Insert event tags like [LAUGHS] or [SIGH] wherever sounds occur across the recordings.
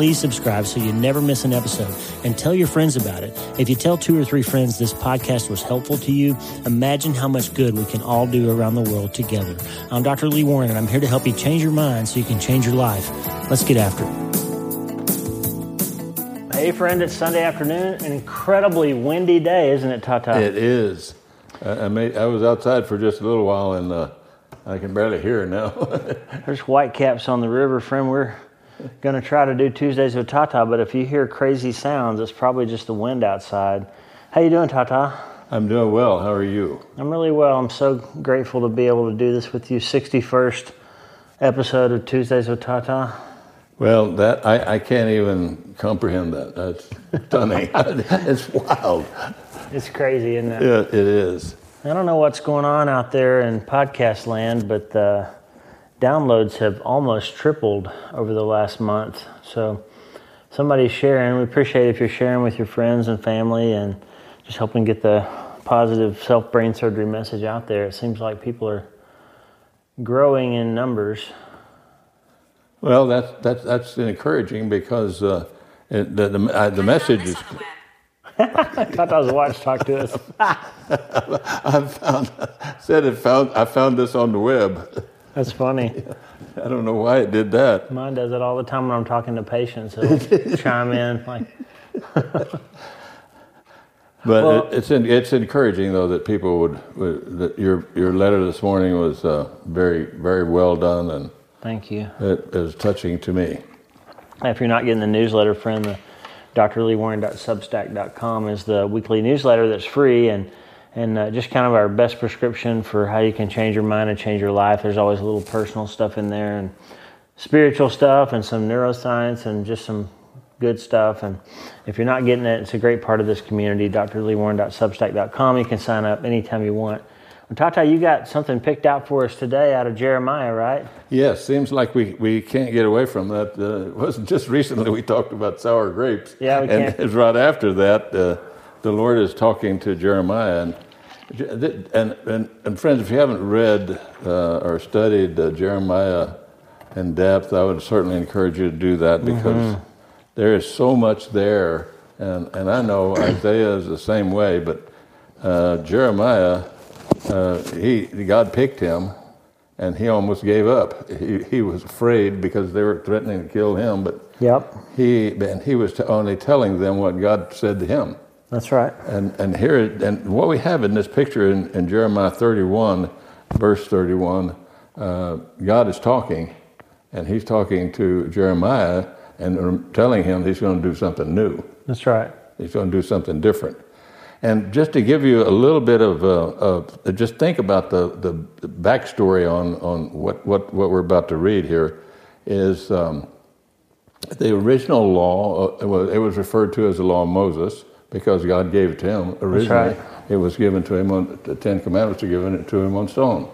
please subscribe so you never miss an episode and tell your friends about it. If you tell two or three friends this podcast was helpful to you, imagine how much good we can all do around the world together. I'm Dr. Lee Warren and I'm here to help you change your mind so you can change your life. Let's get after it. Hey, friend, it's Sunday afternoon. An incredibly windy day, isn't it, Tata? It is. I, I, made, I was outside for just a little while and uh, I can barely hear now. [LAUGHS] There's whitecaps on the river, friend. We're [LAUGHS] going to try to do Tuesdays with Tata, but if you hear crazy sounds, it's probably just the wind outside. How you doing, Tata? I'm doing well. How are you? I'm really well. I'm so grateful to be able to do this with you. 61st episode of Tuesdays with Tata. Well, that I, I can't even comprehend that. That's stunning. [LAUGHS] it's wild. It's crazy, isn't it? Yeah, it is. I don't know what's going on out there in podcast land, but uh, downloads have almost tripled over the last month. So somebody's sharing. We appreciate if you're sharing with your friends and family and just helping get the positive self brain surgery message out there. It seems like people are growing in numbers. Well, that's that's that's encouraging because uh, it, the the, uh, the message is. [LAUGHS] I thought that was a watch talk to us. [LAUGHS] I found said it found I found this on the web. That's funny. [LAUGHS] I don't know why it did that. Mine does it all the time when I'm talking to patients. [LAUGHS] It'll chime in like. [LAUGHS] but well, it, it's in, it's encouraging though that people would, would, that your your letter this morning was uh, very very well done and. Thank you. It is touching to me. If you're not getting the newsletter, friend, the drleewarren.substack.com is the weekly newsletter that's free and and uh, just kind of our best prescription for how you can change your mind and change your life. There's always a little personal stuff in there and spiritual stuff and some neuroscience and just some good stuff. And if you're not getting it, it's a great part of this community. drleewarren.substack.com. You can sign up anytime you want. Well, Tata, you got something picked out for us today out of Jeremiah, right? Yes, seems like we, we can't get away from that. Uh, it wasn't just recently we talked about sour grapes. Yeah, we can't. And [LAUGHS] right after that, uh, the Lord is talking to Jeremiah. And, and, and, and friends, if you haven't read uh, or studied uh, Jeremiah in depth, I would certainly encourage you to do that because mm-hmm. there is so much there. And, and I know [CLEARS THROAT] Isaiah is the same way, but uh, Jeremiah, uh, he, God picked him and he almost gave up. He, he was afraid because they were threatening to kill him, but yep. he, and he was t- only telling them what God said to him. That's right. And and here and what we have in this picture in, in Jeremiah 31, verse 31, uh, God is talking, and He's talking to Jeremiah and telling him He's going to do something new. That's right. He's going to do something different. And just to give you a little bit of, uh, of just think about the, the, backstory on, on what, what, what we're about to read here is um, the original law, uh, it was referred to as the law of Moses because God gave it to him originally. Right. It was given to him on the Ten Commandments were given it to him on stone,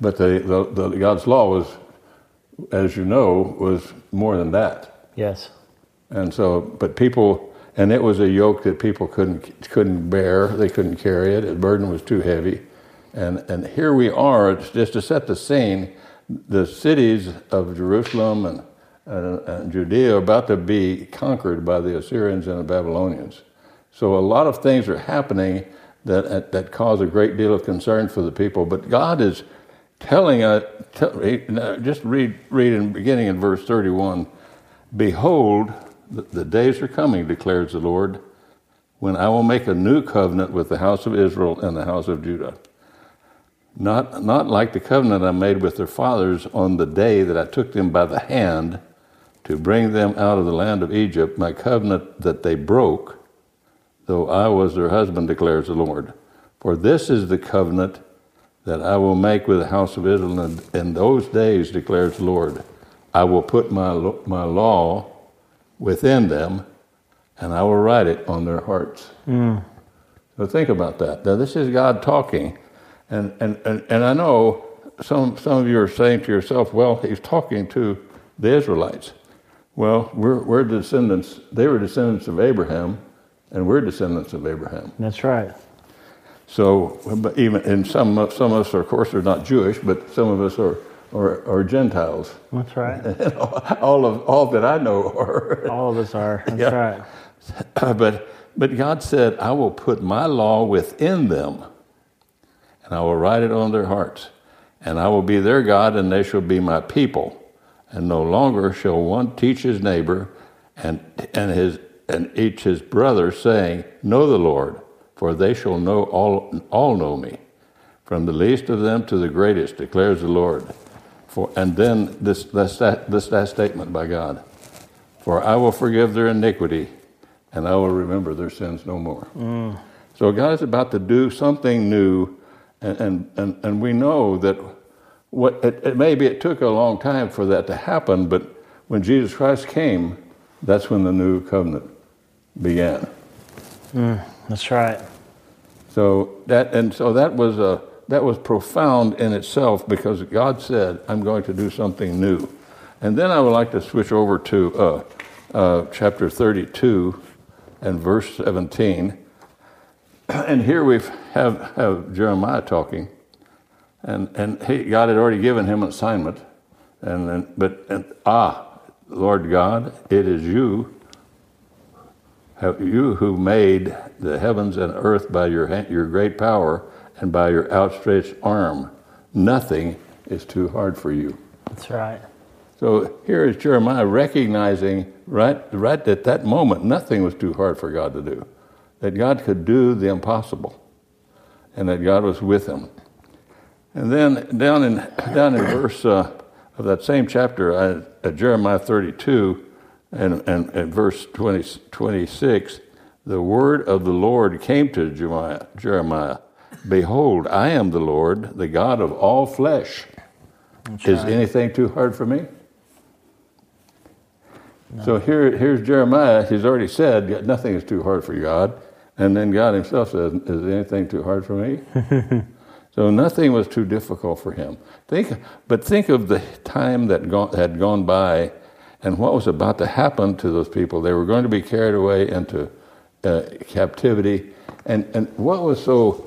but the, the, the, God's law was, as you know, was more than that. Yes. And so, but people, and it was a yoke that people couldn't couldn't bear. They couldn't carry it. The burden was too heavy. And and here we are. It's just to set the scene. The cities of Jerusalem and, and, and Judea are about to be conquered by the Assyrians and the Babylonians. So a lot of things are happening that, uh, that cause a great deal of concern for the people. But God is telling us, just read, read in beginning in verse 31, Behold, the, the days are coming, declares the Lord, when I will make a new covenant with the house of Israel and the house of Judah. Not, not like the covenant I made with their fathers on the day that I took them by the hand to bring them out of the land of Egypt, my covenant that they broke, though I was their husband, declares the Lord. For this is the covenant that I will make with the house of Israel in, in those days, declares the Lord. I will put my, my law within them, and I will write it on their hearts. Mm. So think about that. Now, this is God talking. And, and, and, and I know some, some of you are saying to yourself, well, he's talking to the Israelites. Well, we're, we're descendants, they were descendants of Abraham, and we're descendants of Abraham. That's right. So, but even and some some of us, are, of course, are not Jewish, but some of us are are, are Gentiles. That's right. [LAUGHS] all of all that I know are. [LAUGHS] All of us are. [LAUGHS] That's yeah. right. [CLEARS THROAT] but but God said, "I will put my law within them, and I will write it on their hearts, and I will be their God, and they shall be my people. And no longer shall one teach his neighbor, and and his and each his brother, saying, Know the Lord." for they shall know all, all know me, from the least of them to the greatest, declares the Lord. For, and then this, this, this last statement by God For I will forgive their iniquity, and I will remember their sins no more. Mm. So God is about to do something new, and, and, and, and we know that what it, it, maybe it took a long time for that to happen, but when Jesus Christ came, that's when the new covenant began. Mm. That's right. So that and so that was a that was profound in itself because God said, "I'm going to do something new." And then I would like to switch over to uh, uh, chapter 32 and verse 17. [CLEARS THROAT] And here we have have Jeremiah talking, and and he, God had already given him an assignment, and, then, but and, ah, Lord God, it is you you who made the heavens and earth by your, your great power and by your outstretched arm, nothing is too hard for you. That's right. So here is Jeremiah recognizing right, right at that moment, nothing was too hard for God to do. That God could do the impossible, and that God was with him. And then down in, down in verse uh, of that same chapter, uh, Jeremiah 32, and, and, and verse 20, 26, the word of the Lord came to Jeremiah, Jeremiah Behold, I am the Lord, the God of all flesh. That's Is right. anything too hard for me? No. So here, here's Jeremiah. He's already said nothing is too hard for God. And then God himself says, Is anything too hard for me? [LAUGHS] so nothing was too difficult for him. Think, but think of the time that gone, had gone by and what was about to happen to those people. They were going to be carried away into uh, captivity. And, and what was so,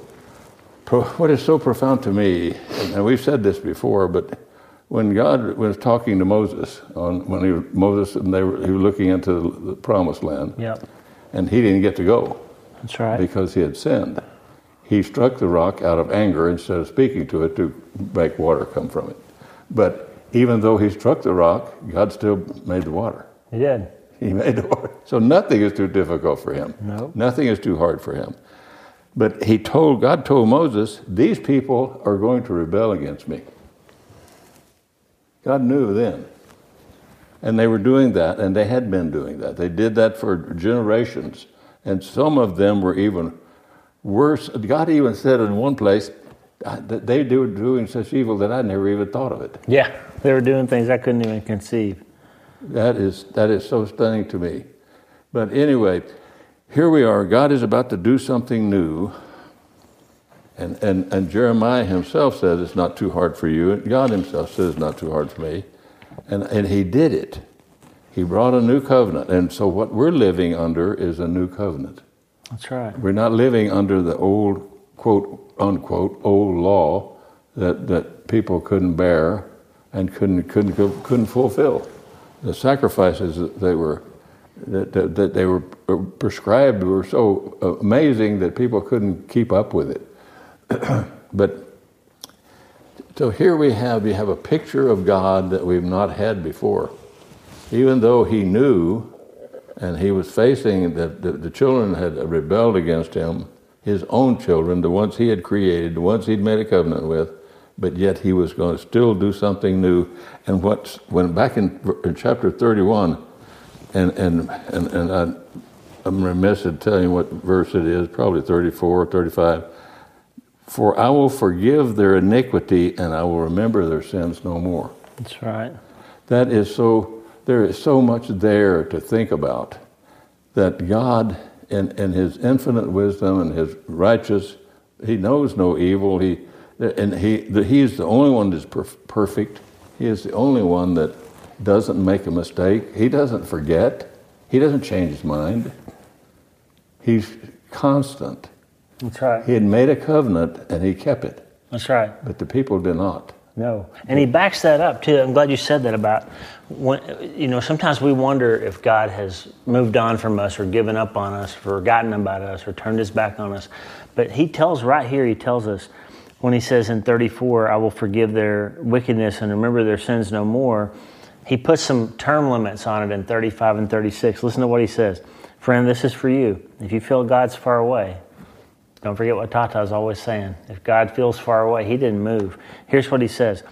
what is so profound to me, and we've said this before, but when God was talking to Moses, on, when he, Moses and they were, he was looking into the, the promised land, yep. and he didn't get to go. That's right. Because he had sinned. He struck the rock out of anger instead of speaking to it to make water come from it. But even though he struck the rock, God still made the water. He did. He made the water. So nothing is too difficult for him. No. Nothing is too hard for him. But he told God told Moses, these people are going to rebel against me. God knew then. And they were doing that, and they had been doing that. They did that for generations. And some of them were even worse. God even said in one place, they were doing such evil that I never even thought of it. Yeah, they were doing things I couldn't even conceive. That is that is so stunning to me. But anyway, here we are. God is about to do something new. And, and, and Jeremiah himself says it's not too hard for you. God himself says it's not too hard for me. And, and he did it. He brought a new covenant. And so what we're living under is a new covenant. That's right. We're not living under the old, quote, unquote, old law that, that people couldn't bear and couldn't, couldn't, couldn't fulfill. The sacrifices that they were, that, that, that they were prescribed were so amazing that people couldn't keep up with it. [CLEARS THROAT] but so here we have, we have a picture of God that we've not had before. Even though he knew and he was facing that the, the children had rebelled against him, his own children, the ones he had created, the ones he'd made a covenant with, but yet he was going to still do something new. And what when back in, in chapter 31, and and and, and I, I'm remiss in telling you what verse it is, probably 34 or 35. For I will forgive their iniquity and I will remember their sins no more. That's right. That is so, there is so much there to think about that God, in, in His infinite wisdom and His righteous, He knows no evil. He, and he, the, He's the only one that's perf- perfect. He is the only one that doesn't make a mistake. He doesn't forget. He doesn't change his mind. He's constant. That's right. He had made a covenant and he kept it, That's right. but the people did not. No. And he backs that up too. I'm glad you said that about when, you know, sometimes we wonder if God has moved on from us or given up on us, forgotten about us, or turned his back on us. But he tells right here, he tells us when he says in 34, I will forgive their wickedness and remember their sins no more. He puts some term limits on it in 35 and 36. Listen to what he says. Friend, this is for you. If you feel God's far away, don't forget what Tata is always saying. If God feels far away, He didn't move. Here's what He says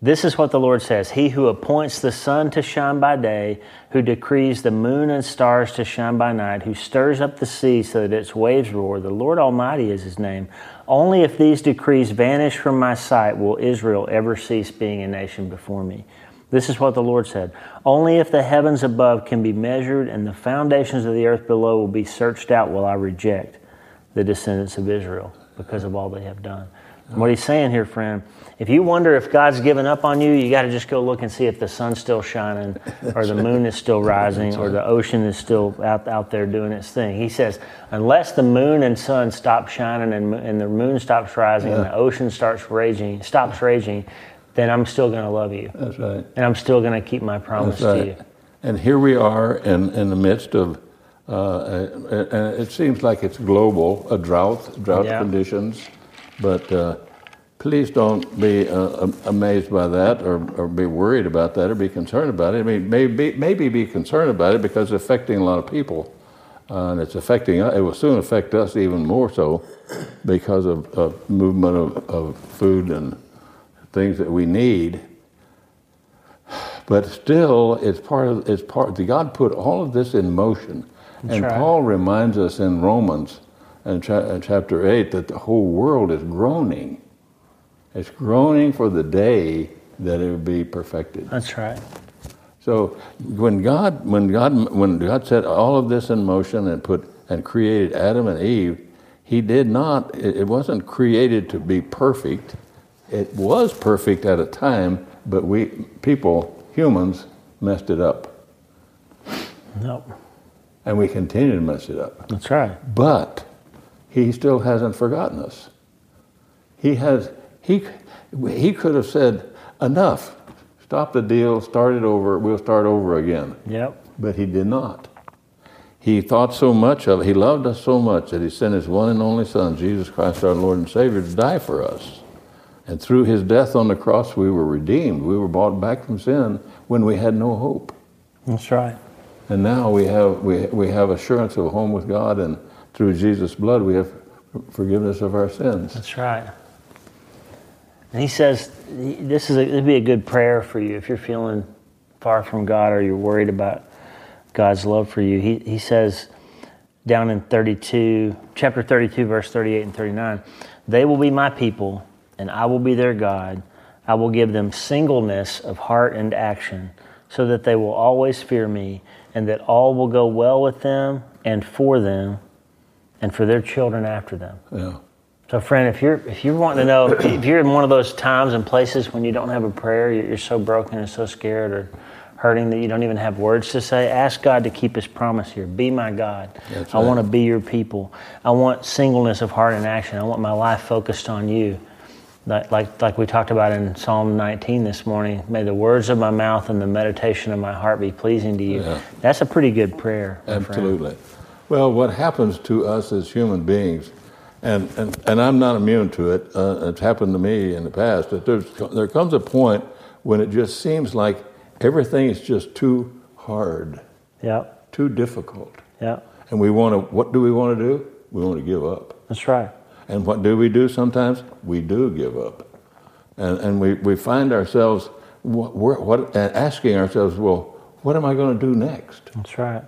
This is what the Lord says He who appoints the sun to shine by day, who decrees the moon and stars to shine by night, who stirs up the sea so that its waves roar, the Lord Almighty is His name. Only if these decrees vanish from my sight will Israel ever cease being a nation before me. This is what the Lord said. Only if the heavens above can be measured and the foundations of the earth below will be searched out will I reject the descendants of Israel because of all they have done. And what he's saying here, friend, if you wonder if God's given up on you, you got to just go look and see if the sun's still shining, or the moon is still rising, or the ocean is still out, out there doing its thing. He says, unless the moon and sun stop shining and, and the moon stops rising and the ocean starts raging, stops raging, then I'm still going to love you. That's right. And I'm still going to keep my promise That's to you. And here we are in, in the midst of, uh, and it seems like it's global, a drought, drought Yeah. conditions. But uh, please don't be uh, amazed by that or, or be worried about that or be concerned about it. I mean, maybe, maybe be concerned about it because it's affecting a lot of people. Uh, and it's affecting. It will soon affect us even more so because of, of movement of, of food and things that we need. But still, it's part of it's part. God put all of this in motion, and right. Paul reminds us in Romans, in cha- uh, chapter eight, that the whole world is groaning. It's groaning for the day that it would be perfected. That's right. So when God, when God, when God set all of this in motion and put and created Adam and Eve, He did not. It it wasn't created to be perfect. It was perfect at a time, but we people, humans, messed it up, Nope. And we continue to mess it up. That's right. But He still hasn't forgotten us. He has. He he could have said enough. Stop the deal. Start it over. We'll start over again. Yep. But he did not. He thought so much of it. He loved us so much that he sent his one and only Son, Jesus Christ, our Lord and Savior, to die for us. And through his death on the cross, we were redeemed. We were bought back from sin when we had no hope. That's right. And now we have, we, we have assurance of home with God, and through Jesus' blood, we have forgiveness of our sins. That's right. And he says, this is be a good prayer for you if you're feeling far from God or you're worried about God's love for you. He, he says down in 32, chapter 32, verse 38 and 39, they will be my people and I will be their God. I will give them singleness of heart and action so that they will always fear me and that all will go well with them and for them and for their children after them. Yeah. So, friend, if you're if you're wanting to know if you're in one of those times and places when you don't have a prayer, you're, you're so broken and so scared or hurting that you don't even have words to say, ask God to keep His promise here. Be my God. That's I right. want to be your people. I want singleness of heart and action. I want my life focused on you. Like, like, like we talked about in Psalm 19 this morning, may the words of my mouth and the meditation of my heart be pleasing to you. Yeah. That's a pretty good prayer. Absolutely. Well, what happens to us as human beings, and, and, and I'm not immune to it, uh, it's happened to me in the past, that there's, there comes a point when it just seems like everything is just too hard. Yep. too difficult. Yeah. And we want to, what do we want to do? We want to give up. That's right. And what do we do sometimes? We do give up. And, and we, we find ourselves what, what, asking ourselves, well, what am I going to do next? That's right.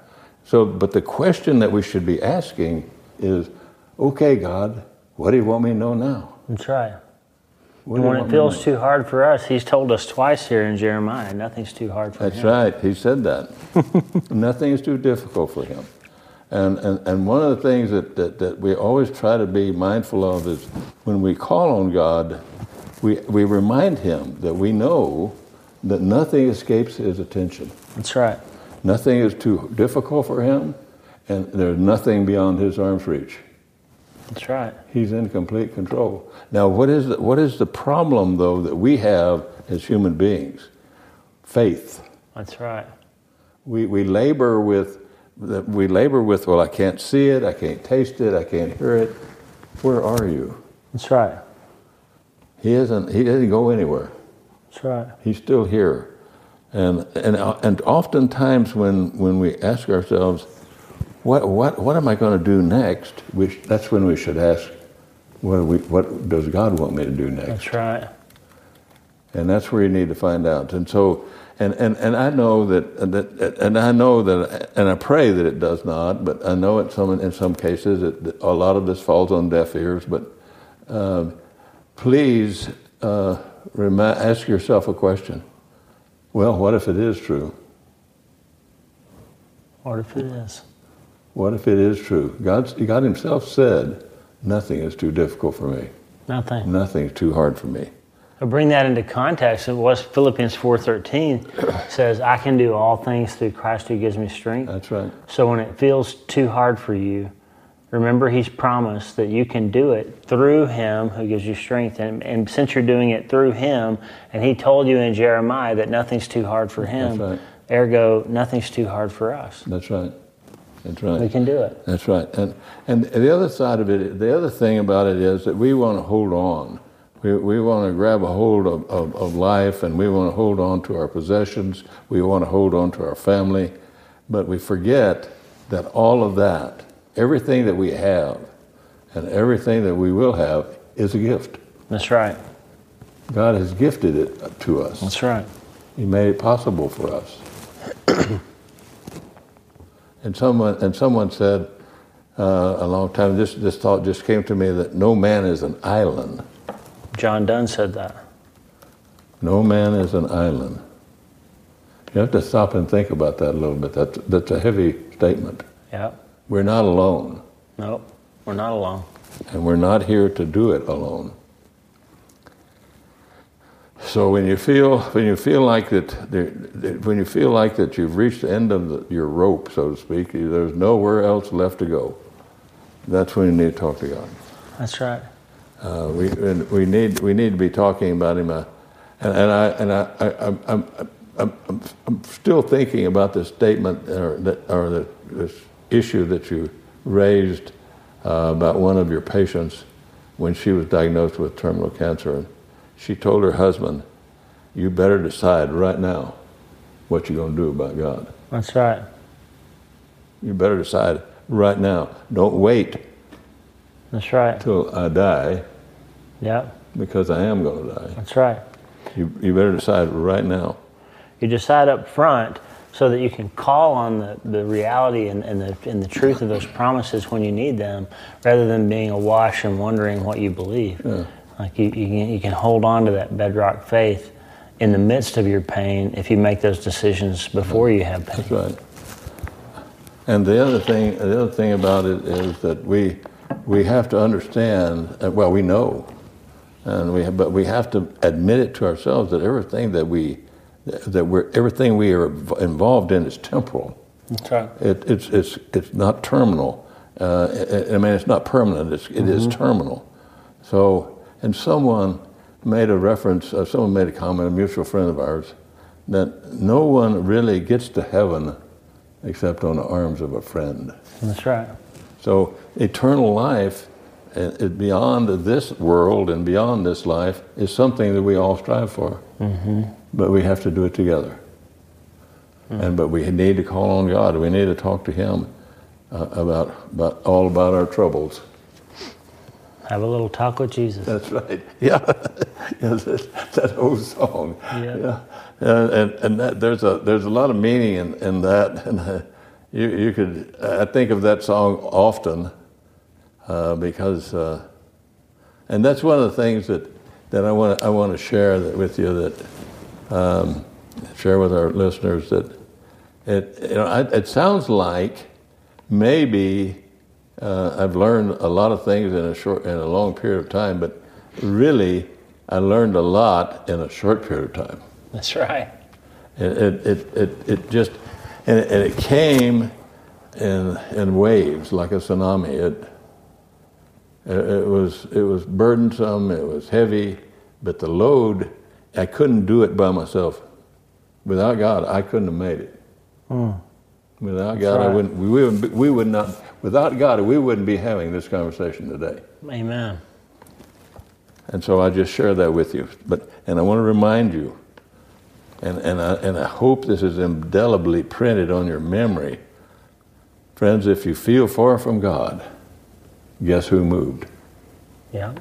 So, but the question that we should be asking is, okay, God, what do you want me to know now? That's right. What And when it want me to feels too hard for us, He's told us twice here in Jeremiah, nothing's too hard for That's Him. That's right. He said that. [LAUGHS] Nothing is too difficult for him. And, and, and one of the things that, that, that we always try to be mindful of is when we call on God, we, we remind him that we know that nothing escapes his attention. That's right. Nothing is too difficult for him, and there's nothing beyond his arm's reach. That's right. He's in complete control. Now, what is the, what is the problem, though, that we have as human beings? Faith. That's right. We, we labor with that we labor with well I can't see it, I can't taste it, I can't hear it. Where are you? That's right. He isn't he doesn't go anywhere. That's right. He's still here. And and and oftentimes when when we ask ourselves what what what am I going to do next? We, sh- that's when we should ask what we what does God want me to do next? That's right. And that's where you need to find out. And so, and, and, and I know that, that, and I know that, and I pray that it does not, but I know in some, in some cases it, a lot of this falls on deaf ears, but uh, please uh, remi- ask yourself a question. Well, what if it is true? What if it is? What if it is true? God's, God Himself said, nothing is too difficult for me. Nothing. Nothing's too hard for me. To bring that into context, it was Philippians 4.13 says, I can do all things through Christ who gives me strength. That's right. So when it feels too hard for you, remember he's promised that you can do it through him who gives you strength. And, and since you're doing it through him, and he told you in Jeremiah that nothing's too hard for him, right. ergo, nothing's too hard for us. That's right. That's right. We can do it. That's right. And and the other side of it, the other thing about it is that we want to hold on. We, we want to grab a hold of, of, of life and we want to hold on to our possessions. We want to hold on to our family. But we forget that all of that, everything that we have and everything that we will have is a gift. That's right. God has gifted it to us. That's right. He made it possible for us. and someone and someone said uh, a long time. This this thought just came to me that no man is an island. John Donne said that. No man is an island. You have to stop and think about that a little bit. That's that's a heavy statement. Yeah. We're not alone, Nope. We're not alone. and we're not here to do it alone. So when you feel when you feel like that, that- when you feel like that you've reached the end of the, your rope, so to speak, there's nowhere else left to go. That's when you need to talk to God. That's right. Uh, we and we need we need to be talking about Him. Uh, and, and I and I, I I'm, I'm, I'm, I'm, I'm still thinking about this statement or that or the, this issue that you raised uh, about one of your patients when she was diagnosed with terminal cancer, and she told her husband, "You better decide right now what you're going to do about God. That's right. You better decide right now. Don't wait That's right. till I die, Yeah. because I am going to die." That's right. You, you better decide right now. You decide up front so that you can call on the, the reality and, and, the, and the truth of those promises when you need them rather than being awash and wondering what you believe. Like you, you, can, you can hold on to that bedrock faith in the midst of your pain if you make those decisions before you have pain. That's right. And the other thing, the other thing about it is that we, we have to understand. uh, Well, we know, and we have, but we have to admit it to ourselves that everything that we, that we're everything we are involved in is temporal. That's right. It, it's, it's, it's not terminal. Uh, I I mean, it's not permanent. It's, it is terminal. So, and someone made a reference, uh, someone made a comment, a mutual friend of ours, that no one really gets to heaven except on the arms of a friend. That's right. So, eternal life, it, beyond this world and beyond this life, is something that we all strive for. Mm-hmm. But we have to do it together. And but we need to call on God. We need to talk to Him uh, about about all about our troubles. Have a little talk with Jesus. That's right. [LAUGHS] Yeah, yes, that, that old song. Yeah. yeah. And and, and that, there's a there's a lot of meaning in, in that, [LAUGHS] and uh, you you could I think of that song often uh, because, uh, and that's one of the things that that I want I want to share that with you that um, share with our listeners that it you know I, it sounds like maybe uh, I've learned a lot of things in a short, in a long period of time, but really, I learned a lot in a short period of time. That's right. It, it, it, it, it just, and it, and it came in, in waves like a tsunami. It, it, it was, it was burdensome, it was heavy, but the load, I couldn't do it by myself. Without God, I couldn't have made it. Hmm. Without God, I wouldn't, we wouldn't, be- we would not, without God, we wouldn't be having this conversation today. Amen. And so I just share that with you. But, and I want to remind you, and, and, I, and I hope this is indelibly printed on your memory. Friends, if you feel far from God, guess who moved? Yeah.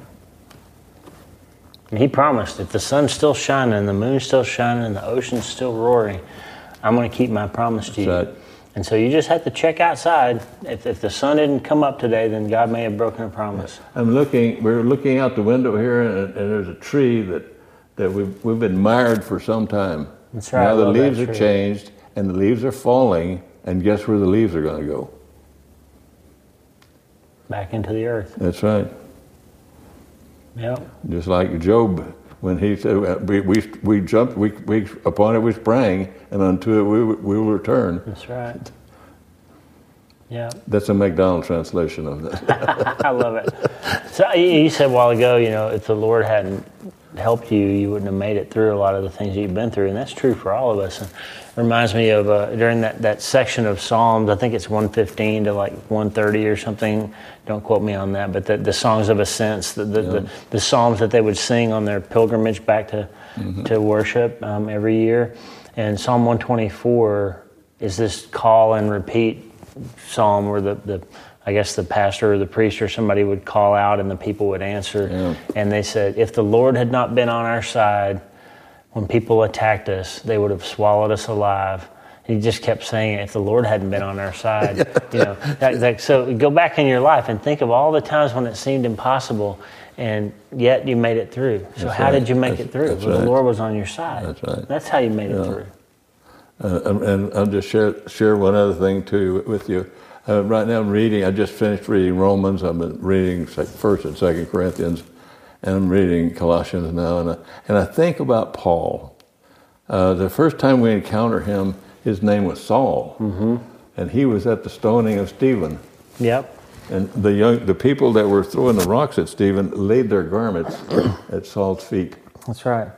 And he promised if the sun's still shining and the moon's still shining and the ocean's still roaring, I'm going to keep my promise to you. Right. And so you just have to check outside. If, if the sun didn't come up today, then God may have broken a promise. I'm looking, we're looking out the window here, and, and there's a tree that, that we've, we've admired for some time. That's right, Now the leaves are changed, and the leaves are falling, and guess where the leaves are going to go? Back into the earth. That's right. Yeah. Just like Job, when he said, we, we, we jumped, we, we, upon it we sprang, and unto it we, we will return. That's right. Yeah. That's a McDonald translation of that. [LAUGHS] I love it. So you said a while ago, you know, if the Lord hadn't helped you, you wouldn't have made it through a lot of the things that you've been through, and that's true for all of us. And it reminds me of uh, during that, that section of Psalms, I think it's 115 to like 130 or something. Don't quote me on that, but the, the songs of ascents, the, the, the, the psalms that they would sing on their pilgrimage back to to worship um, every year. And Psalm 124 is this call and repeat psalm where the, the I guess the pastor or the priest or somebody would call out and the people would answer. Yeah. And they said, if the Lord had not been on our side when people attacked us, they would have swallowed us alive. He just kept saying, if the Lord hadn't been on our side, you know. [LAUGHS] That, that, so go back in your life and think of all the times when it seemed impossible, and yet you made it through. So That's how right. did you make That's- it through? Well, right. the Lord was on your side. That's right. That's how you made it through. Uh, and- and I'll just share, share one other thing too with you. Uh, right now I'm reading, I just finished reading Romans. I've been reading 1st and 2nd Corinthians, and I'm reading Colossians now. And I, and I think about Paul. Uh, the first time we encounter him, his name was Saul. Mm-hmm. And he was at the stoning of Stephen. Yep. And the young, the people that were throwing the rocks at Stephen laid their garments [COUGHS] at Saul's feet. That's right.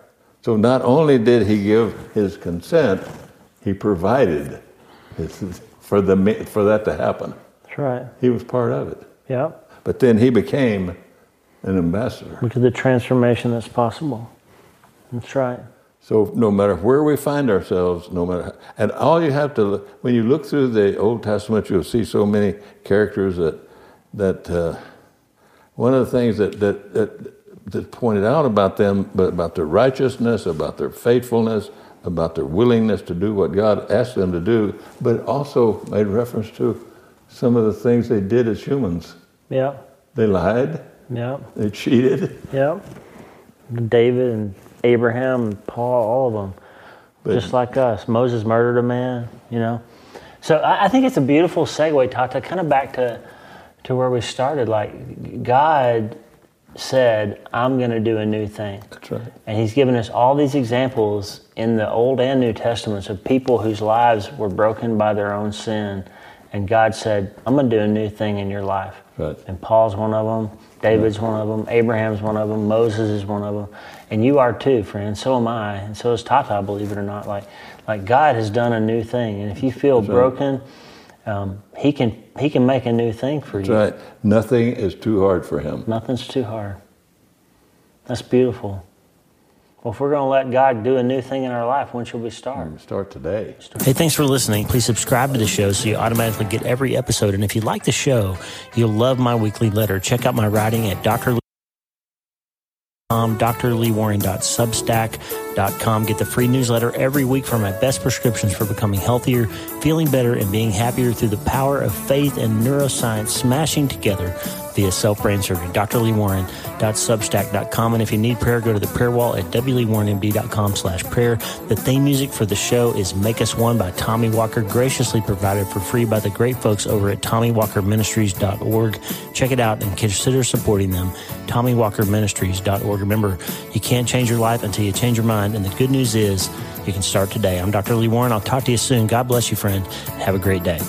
So not only did he give his consent, he provided his, for the for that to happen. That's right. He was part of it. Yeah. But then he became an ambassador. Look at the transformation that's possible. That's right. So no matter where we find ourselves, no matter and all you have to when you look through the Old Testament, you'll see so many characters that that uh, one of the things that that that, that pointed out about them, but about their righteousness, about their faithfulness, about their willingness to do what God asked them to do, but it also made reference to some of the things they did as humans. Yep. They lied, Yep. they cheated, Yep. David and Abraham and Paul, all of them, But- just like us. Moses murdered a man, you know. So I, I think it's a beautiful segue, Tata, kind of back to to where we started. Like God said, "I'm going to do a new thing." That's right. And he's given us all these examples in the Old and New Testaments of people whose lives were broken by their own sin. And God said, I'm going to do a new thing in your life. Right. And Paul's one of them, David's one of them, Abraham's one of them, Moses is one of them. And you are too, friend. So am I. And so is Tata, believe it or not. Like, like God has done a new thing. And if you feel right. broken, um, he, can, he can make a new thing for you. Right. Nothing is too hard for him. Nothing's too hard. That's beautiful. Well, if we're going to let God do a new thing in our life, when should we start? Start today. Hey, thanks for listening. Please subscribe to the show so you automatically get every episode. And if you like the show, you'll love my weekly letter. Check out my writing at Dr. Um, drleewarren.substack.com. Get the free newsletter every week for my best prescriptions for becoming healthier, feeling better, and being happier through the power of faith and neuroscience smashing together via self-brain surgery. dr. drleewarren.substack.com. And if you need prayer, go to the prayer wall at wleewarrenmd.com slash prayer. The theme music for the show is Make Us One by Tommy Walker, graciously provided for free by the great folks over at TommyWalkerMinistries.org. Check it out and consider supporting them. TommyWalkerMinistries.org. Remember, you can't change your life until you change your mind. And the good news is you can start today. I'm Dr. Lee Warren. I'll talk to you soon. God bless you, friend. Have a great day.